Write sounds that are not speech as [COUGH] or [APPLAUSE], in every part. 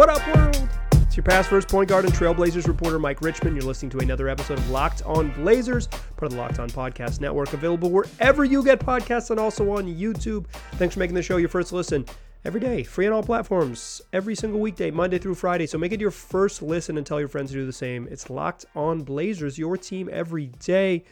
What up, world? It's your past first point guard and Trailblazers reporter Mike Richman. You're listening to another episode of Locked On Blazers, part of the Locked On Podcast Network, available wherever you get podcasts and also on YouTube. Thanks for making the show your first listen every day, free on all platforms, every single weekday, Monday through Friday. So make it your first listen and tell your friends to do the same. It's Locked On Blazers, your team every day.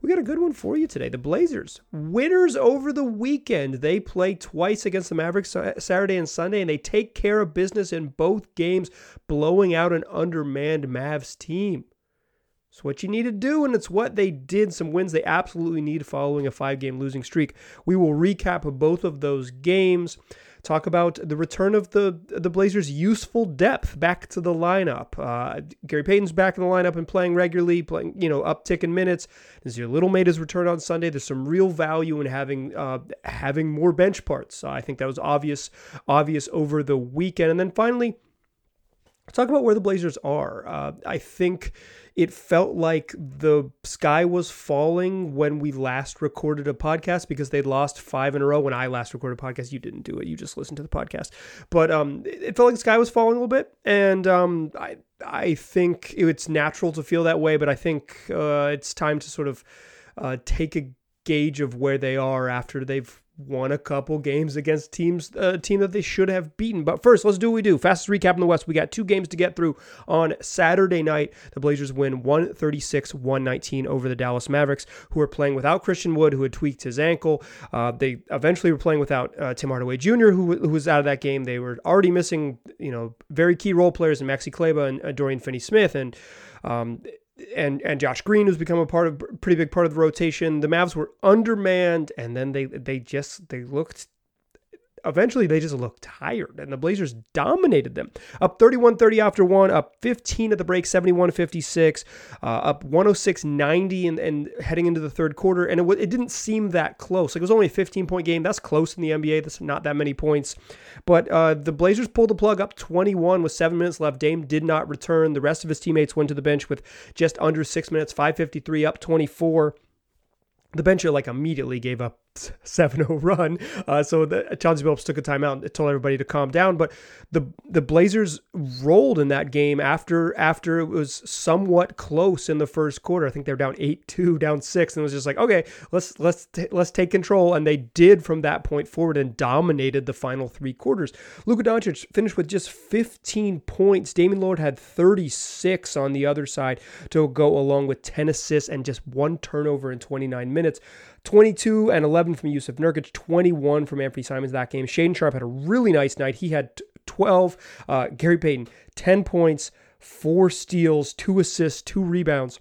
We got a good one for you today. The Blazers, winners over the weekend. They play twice against the Mavericks uh, Saturday and Sunday, and they take care of business in both games, blowing out an undermanned Mavs team. It's what you need to do, and it's what they did. Some wins they absolutely need following a five game losing streak. We will recap both of those games talk about the return of the the Blazers' useful depth back to the lineup. Uh, Gary Payton's back in the lineup and playing regularly, playing you know uptick in minutes. Nassir Little mate has returned on Sunday. There's some real value in having uh, having more bench parts. Uh, I think that was obvious obvious over the weekend. And then finally, talk about where the Blazers are. Uh, I think it felt like the sky was falling when we last recorded a podcast because they'd lost five in a row. When I last recorded a podcast, you didn't do it; you just listened to the podcast. But um, it felt like the sky was falling a little bit, and um, I I think it's natural to feel that way. But I think uh, it's time to sort of uh, take a gauge of where they are after they've won a couple games against teams a uh, team that they should have beaten. But first, let's do what we do. Fastest recap in the West. We got two games to get through on Saturday night. The Blazers win 136-119 over the Dallas Mavericks, who are playing without Christian Wood, who had tweaked his ankle. Uh, they eventually were playing without uh, Tim Hardaway Jr., who, who was out of that game. They were already missing, you know, very key role players in Maxi Kleber and uh, Dorian Finney-Smith, and um, and and Josh Green, who's become a part of pretty big part of the rotation. The Mavs were undermanned, and then they they just they looked eventually they just looked tired and the Blazers dominated them. Up 31-30 after one, up 15 at the break, 71-56, uh, up 106-90 and, and heading into the third quarter. And it, it didn't seem that close. Like it was only a 15-point game. That's close in the NBA. That's not that many points. But uh, the Blazers pulled the plug up 21 with seven minutes left. Dame did not return. The rest of his teammates went to the bench with just under six minutes, 553 up 24 the bench like immediately gave up 7-0 run. Uh, so the, Chauncey Billups took a timeout and told everybody to calm down. But the the Blazers rolled in that game after after it was somewhat close in the first quarter. I think they were down 8-2, down 6 and it was just like, "Okay, let's let's t- let's take control." And they did from that point forward and dominated the final 3 quarters. Luka Doncic finished with just 15 points. Damian Lillard had 36 on the other side to go along with 10 assists and just one turnover in 29 minutes. 22 and 11 from Jusuf Nurkic, 21 from Anthony Simons that game. Shaedon Sharpe had a really nice night. He had 12. Uh, Gary Payton, 10 points, four steals, two assists, two rebounds.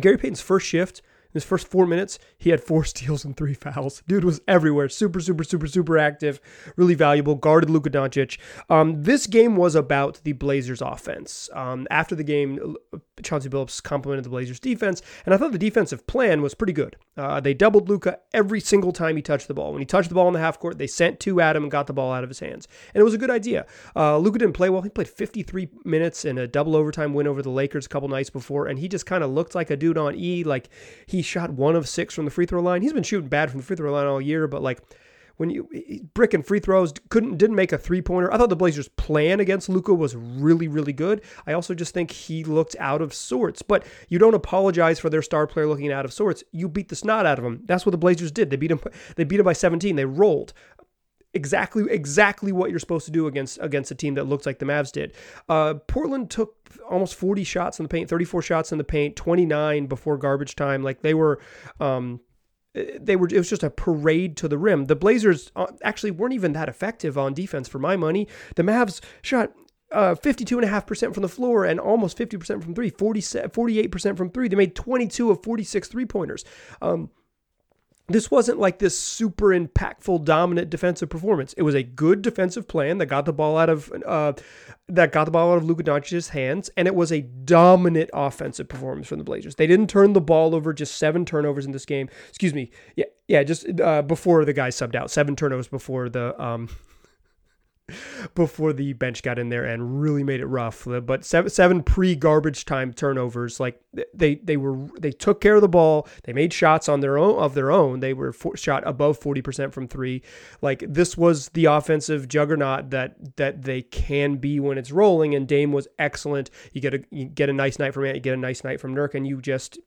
Gary Payton's first shift his first four minutes, he had four [LAUGHS] steals and three fouls. Dude was everywhere. Super, super, super, super active. Really valuable. Guarded Luka Doncic. Um, this game was about the Blazers offense. Um, after the game, Chauncey Billups complimented the Blazers defense, and I thought the defensive plan was pretty good. Uh, they doubled Luka every single time he touched the ball. When he touched the ball in the half court, they sent two at him and got the ball out of his hands. And it was a good idea. Uh, Luka didn't play well. He played 53 minutes in a double overtime win over the Lakers a couple nights before, and he just kind of looked like a dude on E. Like he shot one of six from the free throw line. He's been shooting bad from the free throw line all year, but like when you brick and free throws couldn't didn't make a three pointer. I thought the Blazers' plan against Luka was really really good. I also just think he looked out of sorts. But you don't apologize for their star player looking out of sorts. You beat the snot out of him. That's what the Blazers did. They beat him. They beat him by 17. They rolled exactly exactly what you're supposed to do against against a team that looks like the Mavs did. Uh, Portland took almost 40 shots in the paint, 34 shots in the paint, 29 before garbage time. Like they were. Um, they were it was just a parade to the rim. The Blazers uh, actually weren't even that effective on defense for my money. The Mavs shot uh, 52.5% from the floor and almost 50% from three, 40, 48% from three. They made 22 of 46 three pointers. Um, this wasn't like this super impactful dominant defensive performance. It was a good defensive plan that got the ball out of uh, that got the ball out of Luka Doncic's hands, and it was a dominant offensive performance from the Blazers. They didn't turn the ball over, just seven turnovers in this game. Excuse me, yeah, yeah, just uh, before the guy subbed out, seven turnovers before the um, before the bench got in there and really made it rough. But seven, seven pre garbage time turnovers, like they they were they took care of the ball. They made shots on their own of their own. They were for, shot above forty percent from three. Like this was the offensive juggernaut that that they can be when it's rolling. And Dame was excellent. You get a you get a nice night from it. You get a nice night from Nurk, and you just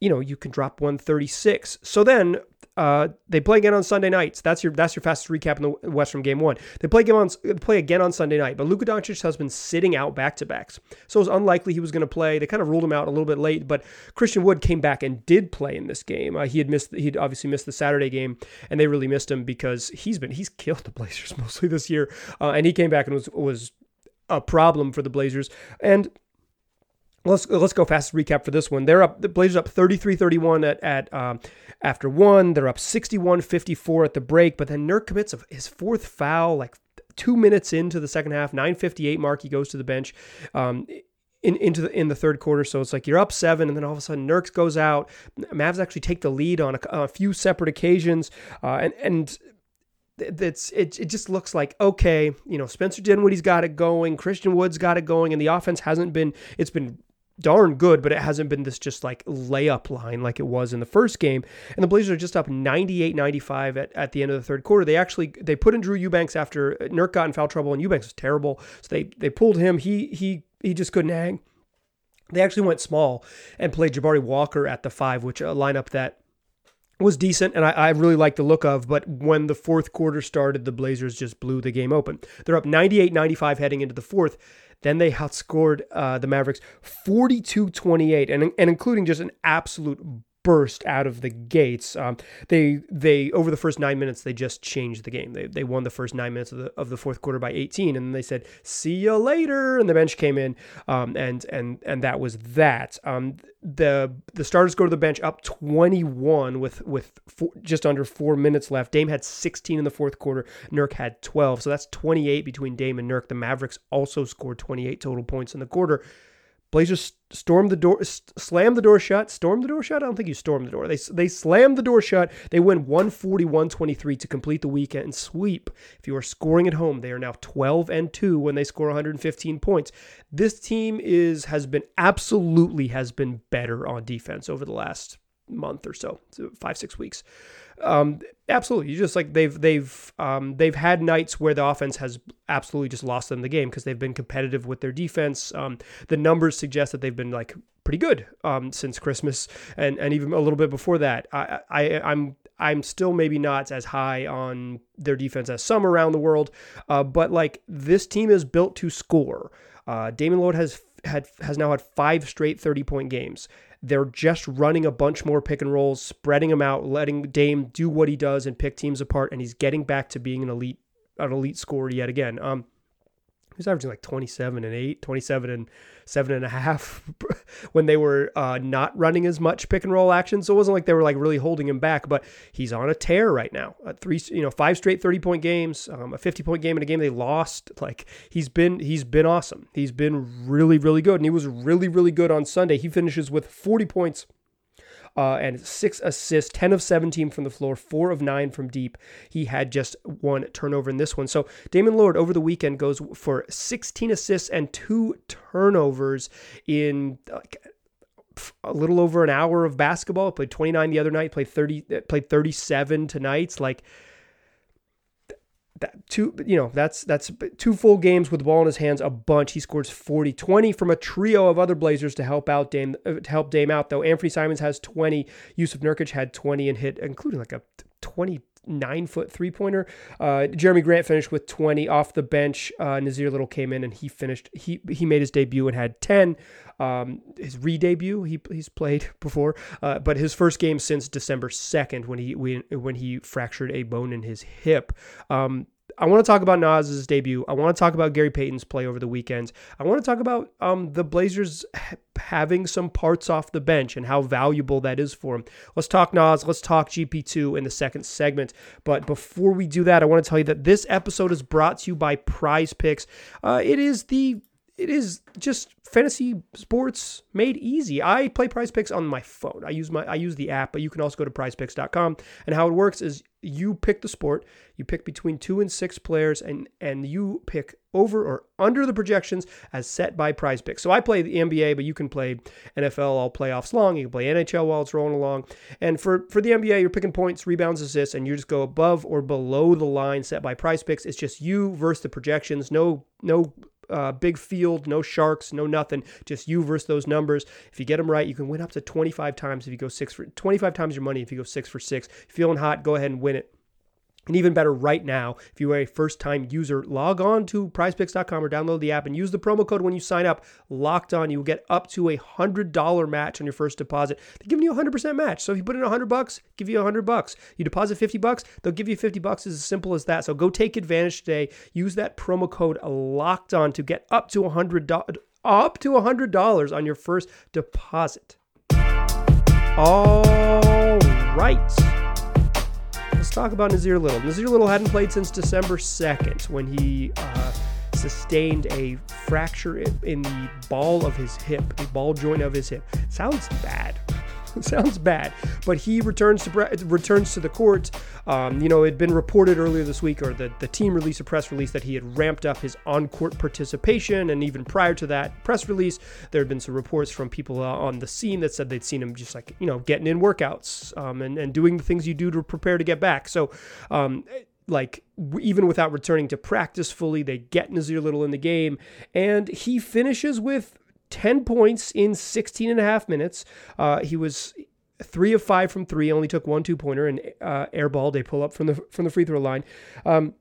you know you can drop 136 so then uh, they play again on Sunday nights. That's your that's your fastest recap in the West from Game One. They play again on play again on Sunday night, but Luka Doncic has been sitting out back to backs, so it was unlikely he was going to play. They kind of ruled him out a little bit late, but Christian Wood came back and did play in this game. Uh, he had missed he'd obviously missed the Saturday game, and they really missed him because he's been he's killed the Blazers [LAUGHS] mostly this year, uh, and he came back and was was a problem for the Blazers and Let's let's go fast recap for this one. They're up the Blazers up 33-31 at at um, after one. They're up 61-54 at the break, but then Nurk commits his fourth foul like 2 minutes into the second half, 9:58 mark he goes to the bench. Um, in, into the in the third quarter. So it's like you're up seven, and then all of a sudden Nurks goes out. Mavs actually take the lead on a, a few separate occasions, uh, and and it's it, it just looks like okay, you know Spencer Dinwiddie's got it going, Christian Wood's got it going, and the offense hasn't been. It's been darn good, but it hasn't been this just like layup line like it was in the first game. And the Blazers are just up 98-95 at, at the end of the third quarter. They actually they put in Drew Eubanks after Nurk got in foul trouble and Eubanks was terrible. So they they pulled him. He he he just couldn't hang. They actually went small and played Jabari Walker at the five, which a lineup that was decent and I, I, really like the look of, but when the fourth quarter started, the Blazers just blew the game open. They're up 98 95 heading into the fourth. Then they outscored uh, the Mavericks 42 28, and, and including just an absolute burst out of the gates. Um, they they over the first nine minutes they just changed the game. They, they won the first nine minutes of the of the fourth quarter by 18, and they said see you later. And the bench came in, um, and and and that was that. Um, the the starters go to the bench up 21 with with four, just under four minutes left. Dame had 16 in the fourth quarter. Nurk had 12, so that's 28 between Dame and Nurk. The Mavericks also scored 28 total points in the quarter. Blazers stormed the door, slammed the door shut. Stormed the door shut? I don't think you stormed the door. They, they slammed the door shut. They win 141 23 to complete the weekend sweep. If you are scoring at home, they are now 12 and 2 when they score 115 points. This team is has been absolutely has been better on defense over the last month or so, five, six weeks. Um, absolutely. You just like they've they've um, they've had nights where the offense has absolutely just lost them the game because they've been competitive with their defense. Um, the numbers suggest that they've been like pretty good um, since Christmas and and even a little bit before that. I, I I'm I'm still maybe not as high on their defense as some around the world, uh, but like this team is built to score. Uh, Damian Lillard has had has now had five straight 30 point games. They're just running a bunch more pick and rolls, spreading them out, letting Dame do what he does and pick teams apart, and he's getting back to being an elite an elite scorer yet again. Um, was averaging like 27 and 8, 27 and seven and a half [LAUGHS] when they were uh, not running as much pick and roll action. So it wasn't like they were like really holding him back, but he's on a tear right now. Uh, three, you know, five straight 30 point games, um, a 50 point game in a game they lost. Like he's been, he's been awesome. He's been really, really good. And he was really, really good on Sunday. He finishes with 40 points uh, and six assists, 10 of 17 from the floor, four of nine from deep. He had just one turnover in this one. So Damian Lillard over the weekend goes for 16 assists and two turnovers in like a little over an hour of basketball. Played 29 the other night. Played 30. Played 37 tonight. It's Like that two you know that's that's two full games with the ball in his hands a bunch. He scores 40 20 from a trio of other blazers to help out dame uh, to help dame out though. Anthony simons has 20 Jusuf Nurkic had 20 and hit including like a 29 foot three pointer uh, jerami grant finished with 20 off the bench. Uh, nassir little came in and he finished he he made his debut and had 10 um, his re-debut he, he's played [LAUGHS] before uh, but his first game since december 2nd when he when, when he fractured a bone in his hip. Um, I want to talk about Nas's debut. I want to talk about Gary Payton's play over the weekend. I want to talk about um, the Blazers having some parts off the bench and how valuable that is for him. Let's talk Nas. Let's talk GP2 in the second segment. But before we do that, I want to tell you that this episode is brought to you by Prize Picks. Uh, it is the it is just fantasy sports made easy. I play Prize Picks on my phone. I use my I use the app, but you can also go to prizepicks.com. And how it works is you pick the sport, you pick between 2 and 6 players and and you pick over or under the projections as set by Prize Picks. So I play the NBA, but you can play NFL all playoffs long. You can play NHL while it's rolling along. And for for the NBA, you're picking points, rebounds, assists, and you just go above or below the line set by Prize Picks. It's just you versus the projections. No no uh, big field, no sharks, no nothing. Just you versus those numbers. If you get them right, you can win up to 25 times if you go six for 25 times your money if you go six for six. Feeling hot, go ahead and win it. And even better, right now, if you are a first time user, log on to prizepicks.com or download the app and use the promo code when you sign up. Locked on, you will get up to a $100 match on your first deposit. They're giving you a 100% match. So if you put in 100 bucks, give you 100 bucks. You deposit 50 bucks, they'll give you 50 bucks. It's as simple as that. So go take advantage today. Use that promo code locked on to get up to $100 up to $100 on your first deposit. All right. Let's talk about Nassir Little. Nassir Little hadn't played since December 2nd when he uh, sustained a fracture in the ball of his hip, the ball joint of his hip. Sounds bad. [LAUGHS] sounds bad, but he returns to returns to the court. Um, you know, it had been reported earlier this week, or the, the team released a press release that he had ramped up his on court participation. And even prior to that press release, there had been some reports from people uh, on the scene that said they'd seen him just like, you know, getting in workouts um, and, and doing the things you do to prepare to get back. So, um, like even without returning to practice fully, they get Nassir Little in the game, and he finishes with 10 points in 16 and a half minutes. Uh, he was three of five from three, only took one two pointer and uh, airballed a pull up from the from the free throw line. Um,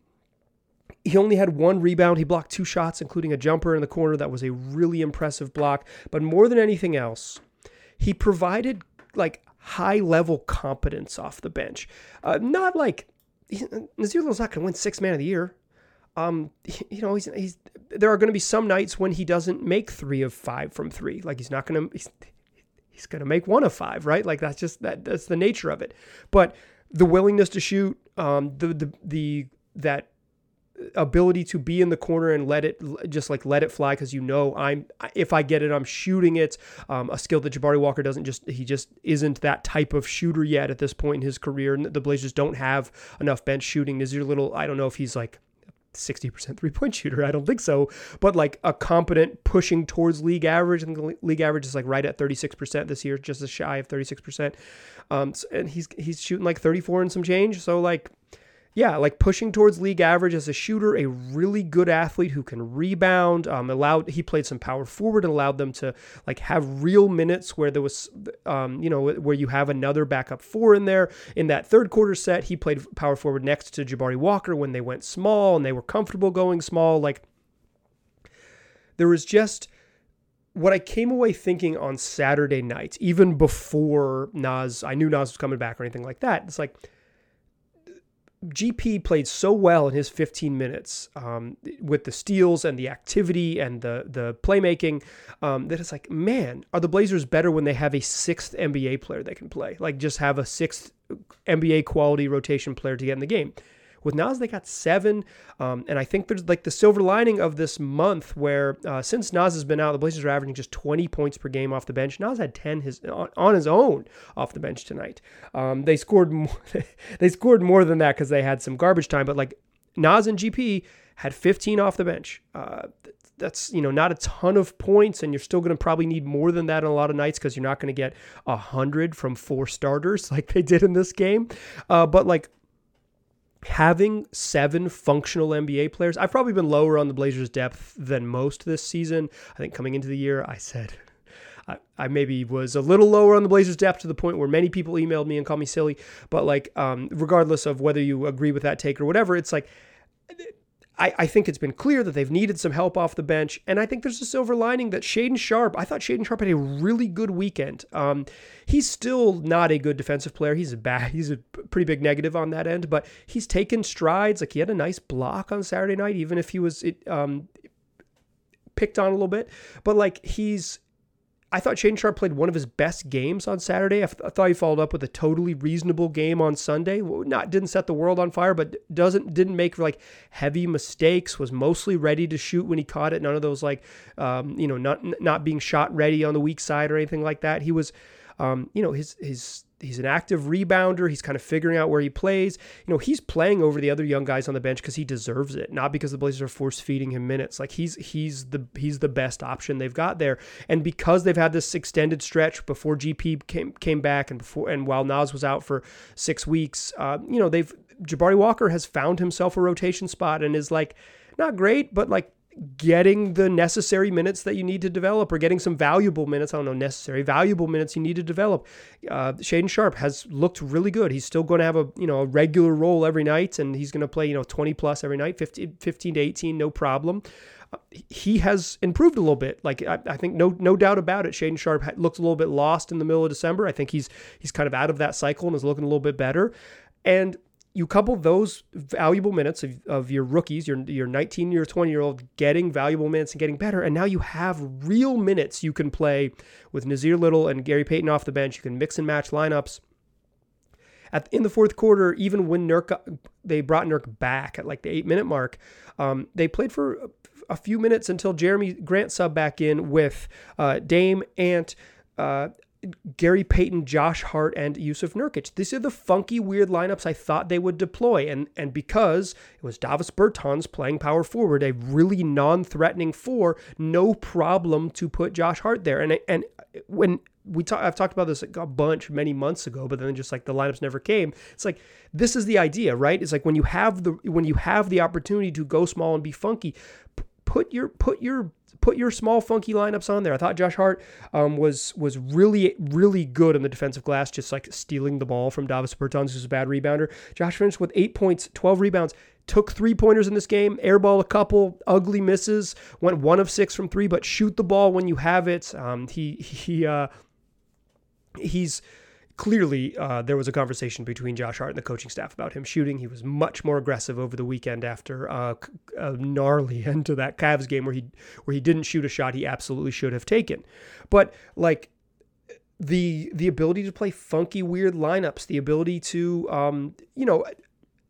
he only had one rebound. He blocked two shots, including a jumper in the corner. That was a really impressive block. But more than anything else, he provided like high level competence off the bench. Uh, not like Nassir Little's not going to win six man of the year. Um, you know, he's, he's there are going to be some nights when he doesn't make three of five from three. Like he's not going to he's, he's going to make one of five, right? Like that's just that that's the nature of it. But the willingness to shoot, um, the the the that ability to be in the corner and let it just like let it fly because you know I'm if I get it I'm shooting it um, a skill that Jabari Walker doesn't just he just isn't that type of shooter yet at this point in his career and the Blazers don't have enough bench shooting Nassir Little I don't know if he's like 60% three point shooter. I don't think so. But like a competent pushing towards league average. Think the league average is like right at 36% this year, just shy of 36%. Um, and he's he's shooting like 34 and some change. So like yeah, like pushing towards league average as a shooter, a really good athlete who can rebound. Um, allowed he played some power forward and allowed them to like have real minutes where there was, um, you know, where you have another backup four in there. In that third quarter set, he played power forward next to Jabari Walker when they went small and they were comfortable going small. Like there was just what I came away thinking on Saturday night, even before Nas, I knew Nas was coming back or anything like that. It's like GP played so well in his 15 minutes um, with the steals and the activity and the the playmaking um, that it's like, man, are the Blazers better when they have a sixth NBA player they can play? Like just have a sixth NBA quality rotation player to get in the game. With Nas, they got seven. Um, and I think there's like the silver lining of this month where uh, since Nas has been out, the Blazers are averaging just 20 points per game off the bench. Nas had 10 his on, on his own off the bench tonight. Um, they scored more, [LAUGHS] they scored more than that because they had some garbage time. But like Nas and GP had 15 off the bench. Uh, that's you know not a ton of points and you're still going to probably need more than that on a lot of nights because you're not going to get a hundred from four starters [LAUGHS] like they did in this game uh, but like having seven functional NBA players, I've probably been lower on the Blazers' depth than most this season. I think coming into the year, I said I, I maybe was a little lower on the Blazers' depth to the point where many people emailed me and called me silly. But like, um, regardless of whether you agree with that take or whatever, it's like I, I, think it's been clear that they've needed some help off the bench. And I think there's a silver lining that Shaedon Sharpe. I thought Shaedon Sharpe had a really good weekend. Um, he's still not a good defensive player. He's a bad, [LAUGHS] he's a pretty big negative on that end, but he's taken strides. Like he had a nice block on Saturday night, even if he was it, um, picked on a little bit. But like he's I thought Shaedon Sharpe played one of his best games on Saturday. I, th- I, thought he followed up with a totally reasonable game on Sunday. Not didn't set the world on fire, but doesn't didn't make like heavy mistakes. Was mostly ready to shoot when he caught it. None of those like um, you know not not being shot ready on the weak side or anything like that. He was um, you know his his he's an active rebounder. He's kind of figuring out where he plays. You know, he's playing over the other young guys on the bench because he deserves it, not because the Blazers are force feeding him minutes. Like he's he's the he's the best option they've got there, and because they've had this extended stretch before GP came came back and before and while Naz was out for six weeks, uh, you know they've Jabari Walker has found himself a rotation spot and is like not great, but like getting the necessary minutes that you need to develop or getting some valuable minutes. I don't know, necessary, valuable minutes you need to develop. Uh, Shaedon Sharpe has looked really good. He's still going to have a, you know, a regular role every night and he's going to play, you know, 20 plus every night, 15, 15 to 18, no problem. Uh, he has improved a little bit. Like I, I, think no no doubt about it. Shaedon Sharpe looked a little bit lost in the middle of December. I think he's he's kind of out of that cycle and is looking a little bit better. And you couple those valuable minutes of, of your rookies, your your 19 year, 20 year old getting valuable minutes and getting better, and now you have real minutes you can play with Nassir Little and Gary Payton off the bench. You can mix and match lineups. At, in the fourth quarter, even when Nurk they brought Nurk back at like the eight minute mark, um, they played for a few minutes until Jerami Grant sub back in with uh, Dame Ant. Uh, Gary Payton, Josh Hart, and Jusuf Nurkic. These are the funky, weird lineups I thought they would deploy. And, and because it was Davis Bertans playing power forward, a really non threatening four, no problem to put Josh Hart there. And, and when we talk, I've talked about this a bunch many months ago, but then just like the lineups never came. It's like this is the idea, right? It's like when you have the when you have the opportunity to go small and be funky, put your put your put your small funky lineups on there. I thought Josh Hart um, was was really really good in the defensive glass, just like stealing the ball from Davis Bertans, who's a bad rebounder. Josh finished with eight points, twelve rebounds. Took three pointers in this game, airball a couple, ugly misses, went one of six from three, but shoot the ball when you have it. Um, he he uh, he's clearly uh, there was a conversation between Josh Hart and the coaching staff about him shooting. He was much more aggressive over the weekend after uh, a gnarly [LAUGHS] end to that Cavs game where he where he didn't shoot a shot he absolutely should have taken. But like the the ability to play funky weird lineups, the ability to um, you know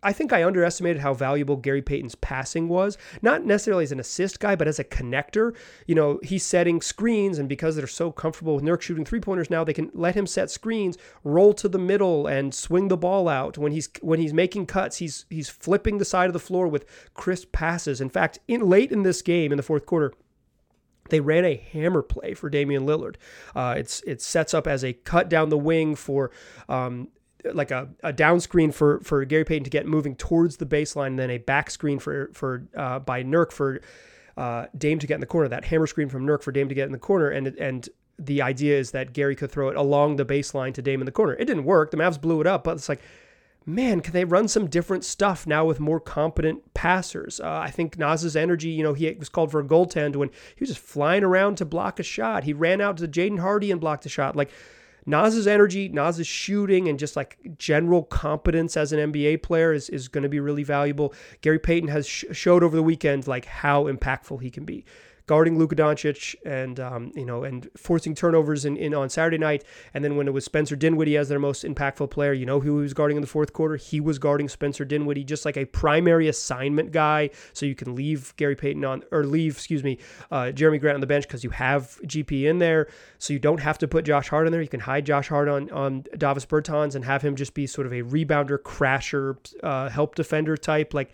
I think I underestimated how valuable Gary Payton's passing was. Not necessarily as an assist guy, but as a connector. You know, he's setting screens, and because they're so comfortable with Nurk shooting three pointers now, they can let him set screens, roll to the middle, and swing the ball out. When he's when he's making cuts, he's he's flipping the side of the floor with crisp passes. In fact, in late in this game, in the fourth quarter, they ran a hammer play for Damian Lillard. Uh, it's it sets up as a cut down the wing for um, like a, a down screen for for Gary Payton to get moving towards the baseline, and then a back screen for for uh, by Nurk for uh, Dame to get in the corner. That hammer screen from Nurk for Dame to get in the corner, and and the idea is that Gary could throw it along the baseline to Dame in the corner. It didn't work. The Mavs blew it up, but it's like, man, can they run some different stuff now with more competent passers? Uh, I think Naz's energy, you know, he was called for a goaltend when he was just flying around to block a shot. He ran out to Jaden Hardy and blocked a shot. Like Naz's energy, Naz's shooting, and just like general competence as an NBA player is, is going to be really valuable. Gary Payton has sh- showed over the weekend like how impactful he can be guarding Luka Doncic and um, you know and forcing turnovers in, in on Saturday night. And then when it was Spencer Dinwiddie as their most impactful player, you know who he was guarding in the fourth quarter? He was guarding Spencer Dinwiddie, just like a primary assignment guy. So you can leave Gary Payton on or leave, excuse me, uh, Jerami Grant on the bench because you have GP in there. So you don't have to put Josh Hart in there. You can hide Josh Hart on on Davis Bertans and have him just be sort of a rebounder, crasher, uh, help defender type. Like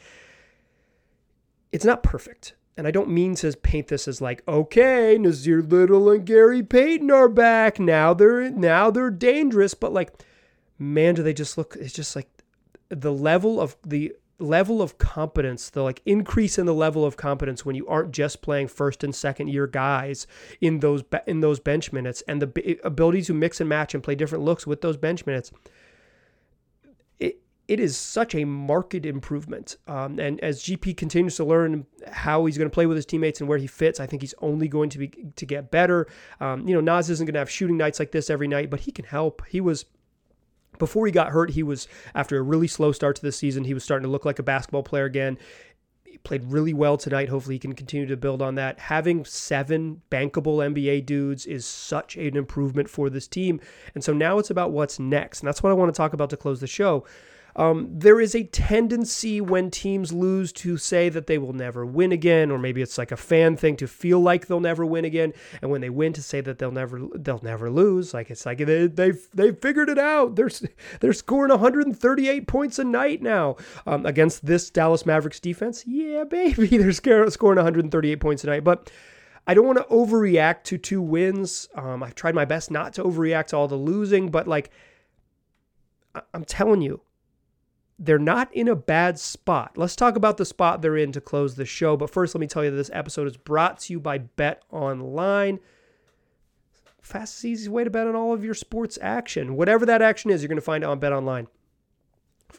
it's not perfect and I don't mean to paint this as like, okay, Nassir Little and Gary Payton are back. Now they're now they're dangerous, but like, man, do they just look? It's just like the level of the level of competence, the like increase in the level of competence when you aren't just playing first and second year guys in those in those bench minutes, and the ability to mix and match and play different looks with those bench minutes it is such a marked improvement. Um, and as GP continues to learn how he's going to play with his teammates and where he fits, I think he's only going to be to get better. Um, you know, Naz isn't going to have shooting nights like this every night, but he can help. He was before he got hurt. He was after a really slow start to the season. He was starting to look like a basketball player again he played really well tonight. Hopefully, he can continue to build on that. Having seven bankable NBA dudes is such an improvement for this team. And so now it's about what's next. And that's what I want to talk about to close the show. Um, there is a tendency when teams lose to say that they will never win again, or maybe it's like a fan thing to feel like they'll never win again, and when they win to say that they'll never they'll never lose. Like it's like they they've they figured it out. They're they're scoring 138 points a night now um, against this Dallas Mavericks defense. Yeah, baby, [LAUGHS] they're scoring 138 points a night, but. I don't want to overreact to two wins. Um, I've tried my best not to overreact to all the losing, but like, I'm telling you, they're not in a bad spot. Let's talk about the spot they're in to close the show. But first, let me tell you that this episode is brought to you by Bet Online. Fastest, easiest way to bet on all of your sports action. Whatever that action is, you're going to find it on Bet Online.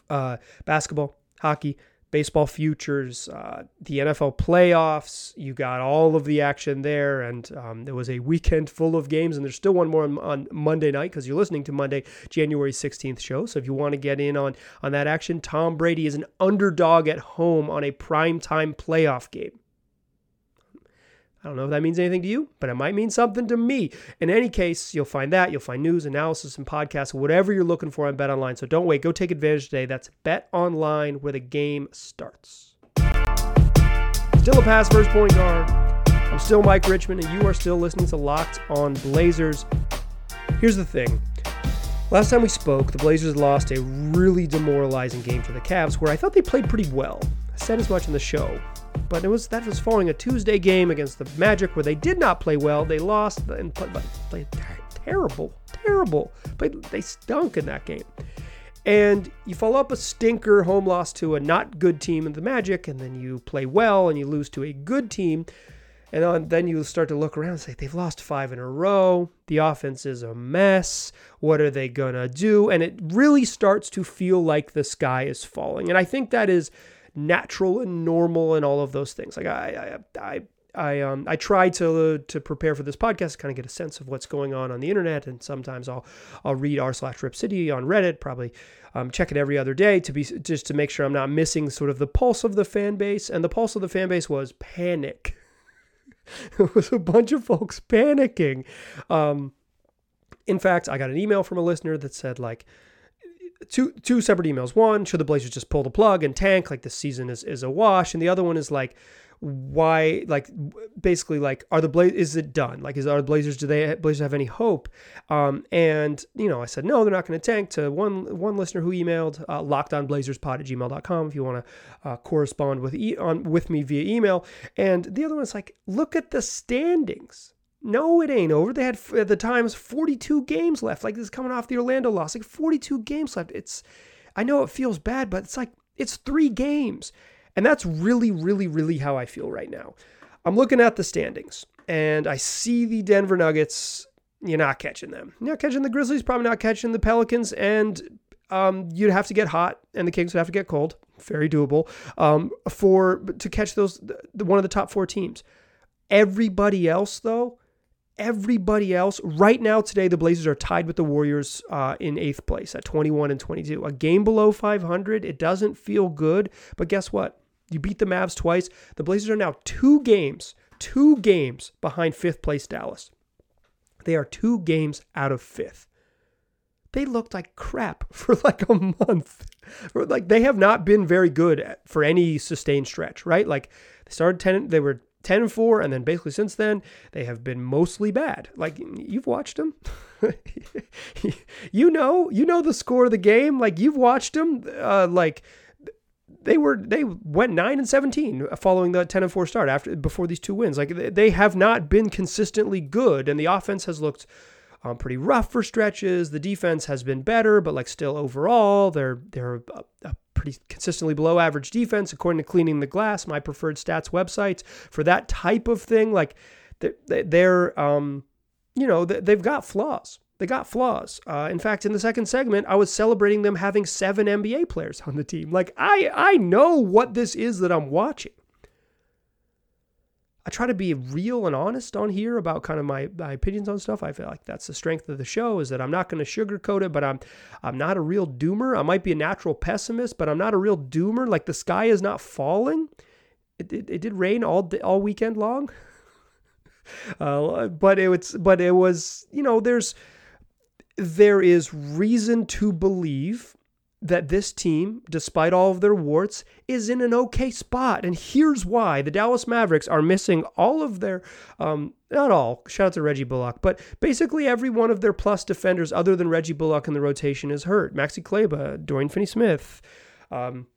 Uh, basketball, hockey, baseball futures, uh, the NFL playoffs. You got all of the action there, and um, there was a weekend full of games, and there's still one more on, on Monday night because you're listening to Monday, January 16th show. So if you want to get in on on that action, Tom Brady is an underdog at home on a primetime playoff game. I don't know if that means anything to you, but it might mean something to me. In any case, you'll find that. You'll find news, analysis, and podcasts, whatever you're looking for on Bet Online. So don't wait. Go take advantage today. That's Bet Online, where the game starts. Still a pass first point guard. I'm still Mike Richman, and you are still listening to Locked on Blazers. Here's the thing. Last time we spoke, the Blazers lost a really demoralizing game to the Cavs, where I thought they played pretty well. I said as much in the show but it was that was following a Tuesday game against the Magic where they did not play well. They lost and played, played terrible, terrible. But they stunk in that game. And you follow up a stinker home loss to a not good team in the Magic, and then you play well and you lose to a good team. And then you start to look around and say, they've lost five in a row. The offense is a mess. What are they going to do? And it really starts to feel like the sky is falling. And I think that is natural and normal and all of those things. Like I, I, I, I, um, I try to to prepare for this podcast, kind of get a sense of what's going on on the internet, and sometimes I'll I'll read r slash Rip City on Reddit, probably um, check it every other day to be just to make sure I'm not missing sort of the pulse of the fan base. And the pulse of the fan base was panic. [LAUGHS] it was a bunch of folks panicking. Um, in fact, I got an email from a listener that said like two two separate emails. One, should the Blazers just pull the plug and tank like the season is is a wash, and the other one is like why like basically like are the Blazers is it done? Like is are the Blazers do they Blazers have any hope? Um and you know I said no they're not going to tank to one one listener who emailed uh, lockedonblazerspod at gmail.com if you want to uh, correspond with e- on with me via email. And the other one's like look at the standings no, it ain't over. They had at the times 42 games left. Like this is coming off the Orlando loss. Like 42 games left. It's I know it feels bad, but it's like it's 3 games. And that's really really really how I feel right now. I'm looking at the standings and I see the Denver Nuggets, you're not catching them. You're not catching the Grizzlies, probably not catching the Pelicans and um, you'd have to get hot and the Kings would have to get cold. Very doable. Um, for to catch those the, one of the top 4 teams. Everybody else though, everybody else. Right now, today, the Blazers are tied with the Warriors uh, in eighth place at 21 and 22. A game below 500. It doesn't feel good, but guess what? You beat the Mavs twice. The Blazers are now two games, two games behind fifth place Dallas. They are two games out of fifth. They looked like crap [LAUGHS] for like a month. like they have not been very good for any sustained stretch, right? Like they started 10, they were 10 and 4 and then basically since then they have been mostly bad. Like you've watched them [LAUGHS] you know you know the score of the game. Like you've watched them uh, like they were they went 9 and 17 following the 10 and 4 start after before these two wins. Like they have not been consistently good and the offense has looked um, pretty rough for stretches the defense has been better but like still overall they're they're a, a pretty consistently below average defense, according to Cleaning the Glass, my preferred stats websites for that type of thing. Like they're, they're um, you know, they've got flaws. They got flaws. Uh, in fact, in the second segment, I was celebrating them having seven NBA players [LAUGHS] on the team. Like I, I know what this is that I'm watching. I try to be real and honest on here about kind of my, my opinions on stuff. I feel like that's the strength of the show is that I'm not going to sugarcoat it, but I'm I'm not a real doomer. I might be a natural pessimist, but I'm not a real doomer. Like the sky is not falling. it, it, it did rain all all weekend long. [LAUGHS] Uh, but it was but it was you know there's there is reason to believe that this team, despite all of their warts, is in an okay spot. And here's why the Dallas Mavericks are missing all of their, um, not all, shout out to Reggie Bullock, but basically every one of their plus defenders other than Reggie Bullock in the rotation is hurt. Maxi Kleber, Dorian Finney Smith, um,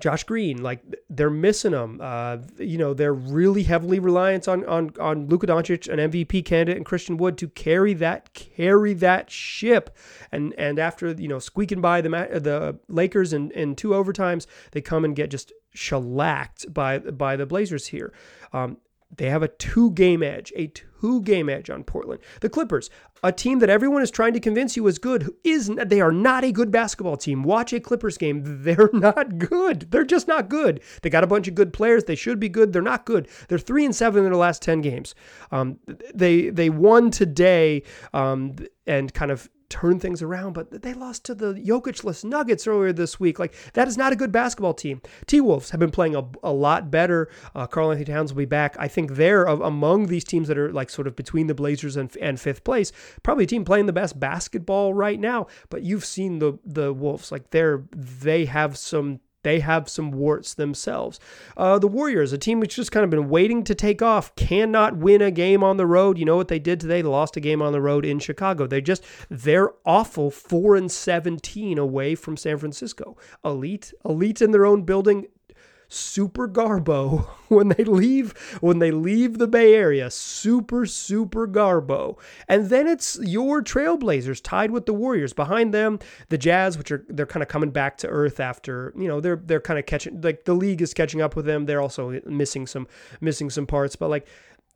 Josh Green, like they're missing them. Uh, you know, they're really heavily reliant on on on Luka Doncic, an MVP candidate, and Christian Wood to carry that carry that ship. And and after you know squeaking by the the Lakers in, in two overtimes, they come and get just shellacked by by the Blazers here. Um, they have a two game edge, a two game edge on Portland. The Clippers, a team that everyone is trying to convince you is good, is they are not a good basketball team. Watch a Clippers game. [LAUGHS] They're not good. They're just not good. They got a bunch of good players. They should be good. They're not good. They're three and seven in their last ten games. Um, they they won today um, and kind of turn things around, but they lost to the Jokic-less Nuggets earlier this week. Like that is not a good basketball team. T Wolves have been playing a, a lot better. Uh, Karl-Anthony Towns will be back. I think they're among these teams that are like sort of between the Blazers and, and fifth place. Probably a team playing the best basketball right now. But you've seen the the Wolves like they're they have some they have some warts themselves. Uh, the Warriors, a team which just kind of been waiting to take off, cannot win a game on the road. You know what they did today? They lost a game on the road in Chicago. They just they're awful, four and seventeen away from San Francisco. Elite, elite in their own building super garbo [LAUGHS] when they leave when they leave the Bay Area. Super super garbo. And then it's your Trailblazers tied with the Warriors. Behind them, the Jazz, which are they're kind of coming back to earth after, you know, they're they're kind of catching like the league is catching up with them. They're also missing some missing some parts, but like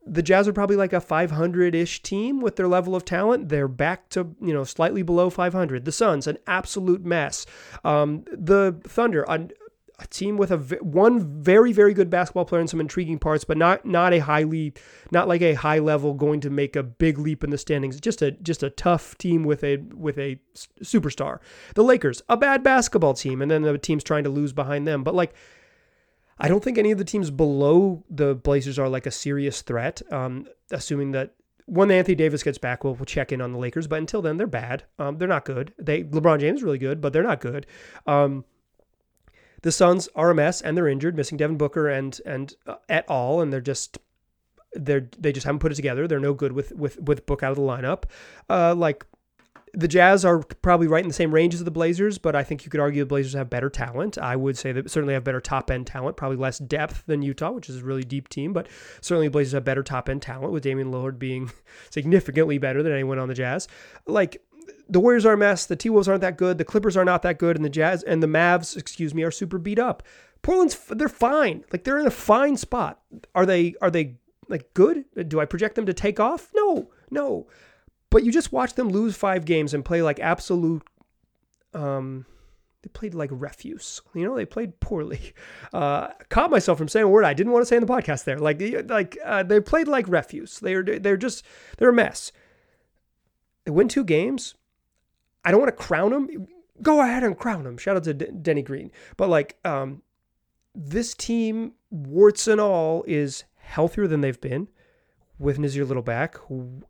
the Jazz are probably like a 500-ish team with their level of talent. They're back to you know slightly below 500. The Suns, an absolute mess. Um, the Thunder, a team with a one very very good basketball player and some intriguing parts, but not not a highly not like a high level going to make a big leap in the standings. Just a just a tough team with a with a superstar. The Lakers, a bad basketball team, and then the team's trying to lose behind them. But like, I don't think any of the teams below the Blazers are like a serious threat. Um, assuming that when Anthony Davis gets back, we'll, we'll check in on the Lakers. But until then, they're bad. Um, they're not good. They LeBron James is really good, but they're not good. Um, the Suns are a mess and they're injured, missing Devin Booker and and uh, at all, and they're just they're they just haven't put it together. They're no good with with with Book out of the lineup. Uh, like the Jazz are probably right in the same range as the Blazers, but I think you could argue the Blazers have better talent. I would say that certainly have better top end talent, probably less depth than Utah, which is a really deep team, but certainly the Blazers have better top end talent with Damian Lillard being [LAUGHS] significantly better than anyone on the Jazz. Like the Warriors are a mess. The T Wolves aren't that good. The Clippers are not that good, and the Jazz and the Mavs, excuse me, are super beat up. Portland's they're fine. Like they're in a fine spot. Are they? Are they like good? Do I project them to take off? No, no. But you just watch them lose five games and play like absolute. Um, they played like refuse. You know, they played poorly. [LAUGHS] Uh, caught myself from saying a word I didn't want to say in the podcast. There, like, like uh, they played like refuse. They're they're just they're a mess. They win two games. I don't want to crown him. Go ahead and crown him. Shout out to D- Denny Green. But like, um, this team, warts and all, is healthier than they've been with Nassir Little back,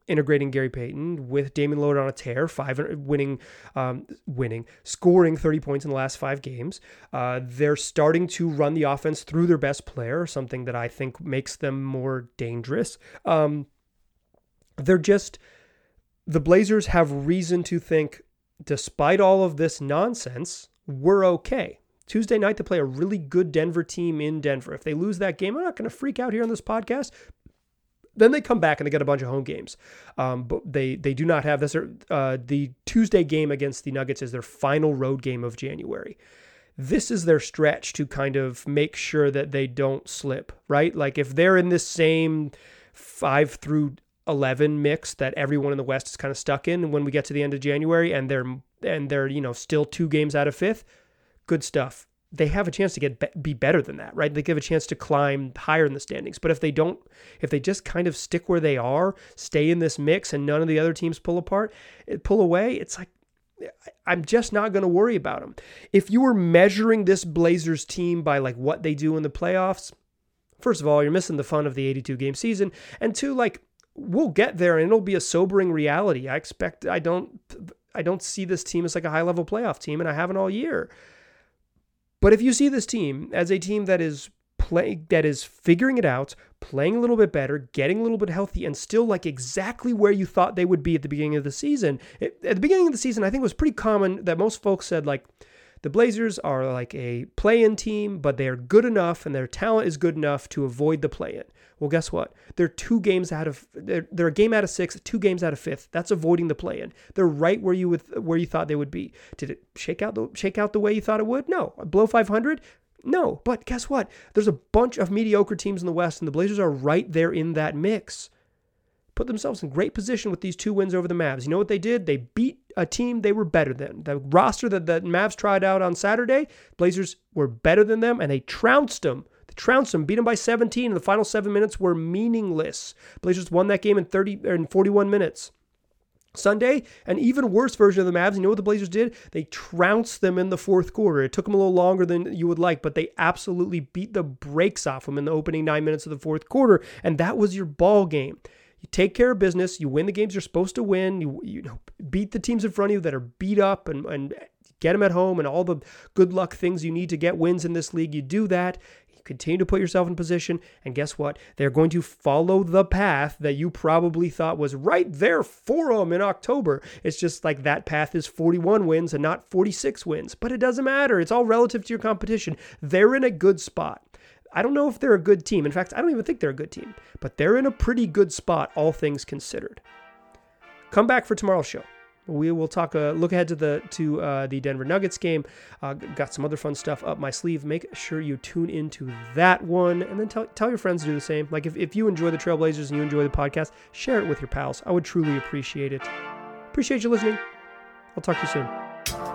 integrating Gary Payton with Damian Lillard on a tear, five winning, um, winning, scoring 30 points in the last five games. Uh, they're starting to run the offense through their best player, something that I think makes them more dangerous. Um, they're just the Blazers have reason to think despite all of this nonsense, we're okay. Tuesday night, they play a really good Denver team in Denver. If they lose that game, I'm not going to freak out here on this podcast. Then they come back and they get a bunch of home games. Um, but they they do not have this. Uh, the Tuesday game against the Nuggets is their final road game of January. This is their stretch to kind of make sure that they don't slip, right? Like if they're in this same five through 11 mix that everyone in the West is kind of stuck in when we get to the end of January and they're and they're, you know, still two games out of fifth. Good stuff. They have a chance to get be better than that, right? They give a chance to climb higher in the standings. But if they don't, if they just kind of stick where they are, stay in this mix, and none of the other teams pull apart, eh, pull away, it's like eh, I'm just not going to worry about them. If you were measuring this Blazers team by like what they do in the playoffs, first of all, you're missing the fun of the 82 game season. And two, like, we'll get there and it'll be a sobering reality. I expect, I don't, I don't see this team as like a high level playoff team, and I haven't all year. But if you see this team as a team that is play that is figuring it out, playing a little bit better, getting a little bit healthy, and still like exactly where you thought they would be at the beginning of the season. It, at the beginning of the season, I think it was pretty common that most folks said like the Blazers are like a play-in team, but they're good enough and their talent is good enough to avoid the play-in. Well, guess what? They're two games out of they're, they're a game out of six, two games out of fifth. That's avoiding the play-in. They're right where you would where you thought they would be. Did it shake out the shake out the way you thought it would? No. Blow 500? No, but guess what? There's a bunch of mediocre teams in the West, and the Blazers are right there in that mix. Put themselves in great position with these two wins over the Mavs. You know what they did? They beat a team they were better than. The roster that the Mavs tried out on Saturday, Blazers were better than them, and they trounced them. They trounced them, beat them by 17, and the final seven minutes were meaningless. Blazers won that game in 30 or in 41 minutes. Sunday, an even worse version of the Mavs. You know what the Blazers did? They trounced them in the fourth quarter. It took them a little longer than you would like, but they absolutely beat the brakes off them in the opening nine minutes of the fourth quarter, and that was your ball game. You take care of business. You win the games you're supposed to win. You you know beat the teams in front of you that are beat up and and get them at home and all the good luck things you need to get wins in this league. You do that You continue to put yourself in position. And guess what? They're going to follow the path that you probably thought was right there for them in October. It's just like that path is 41 wins and not 46 wins. But it doesn't matter. It's all relative to your competition. They're in a good spot. I don't know if they're a good team. In fact, I don't even think they're a good team, but they're in a pretty good spot, all things considered. Come back for tomorrow's show. We will talk. Uh, look ahead to the to uh, the Denver Nuggets game. Uh, got some other fun stuff up my sleeve. Make sure you tune into that one, and then tell tell your friends to do the same. Like if, if you enjoy the Trailblazers and you enjoy the podcast, share it with your pals. I would truly appreciate it. Appreciate you listening. I'll talk to you soon.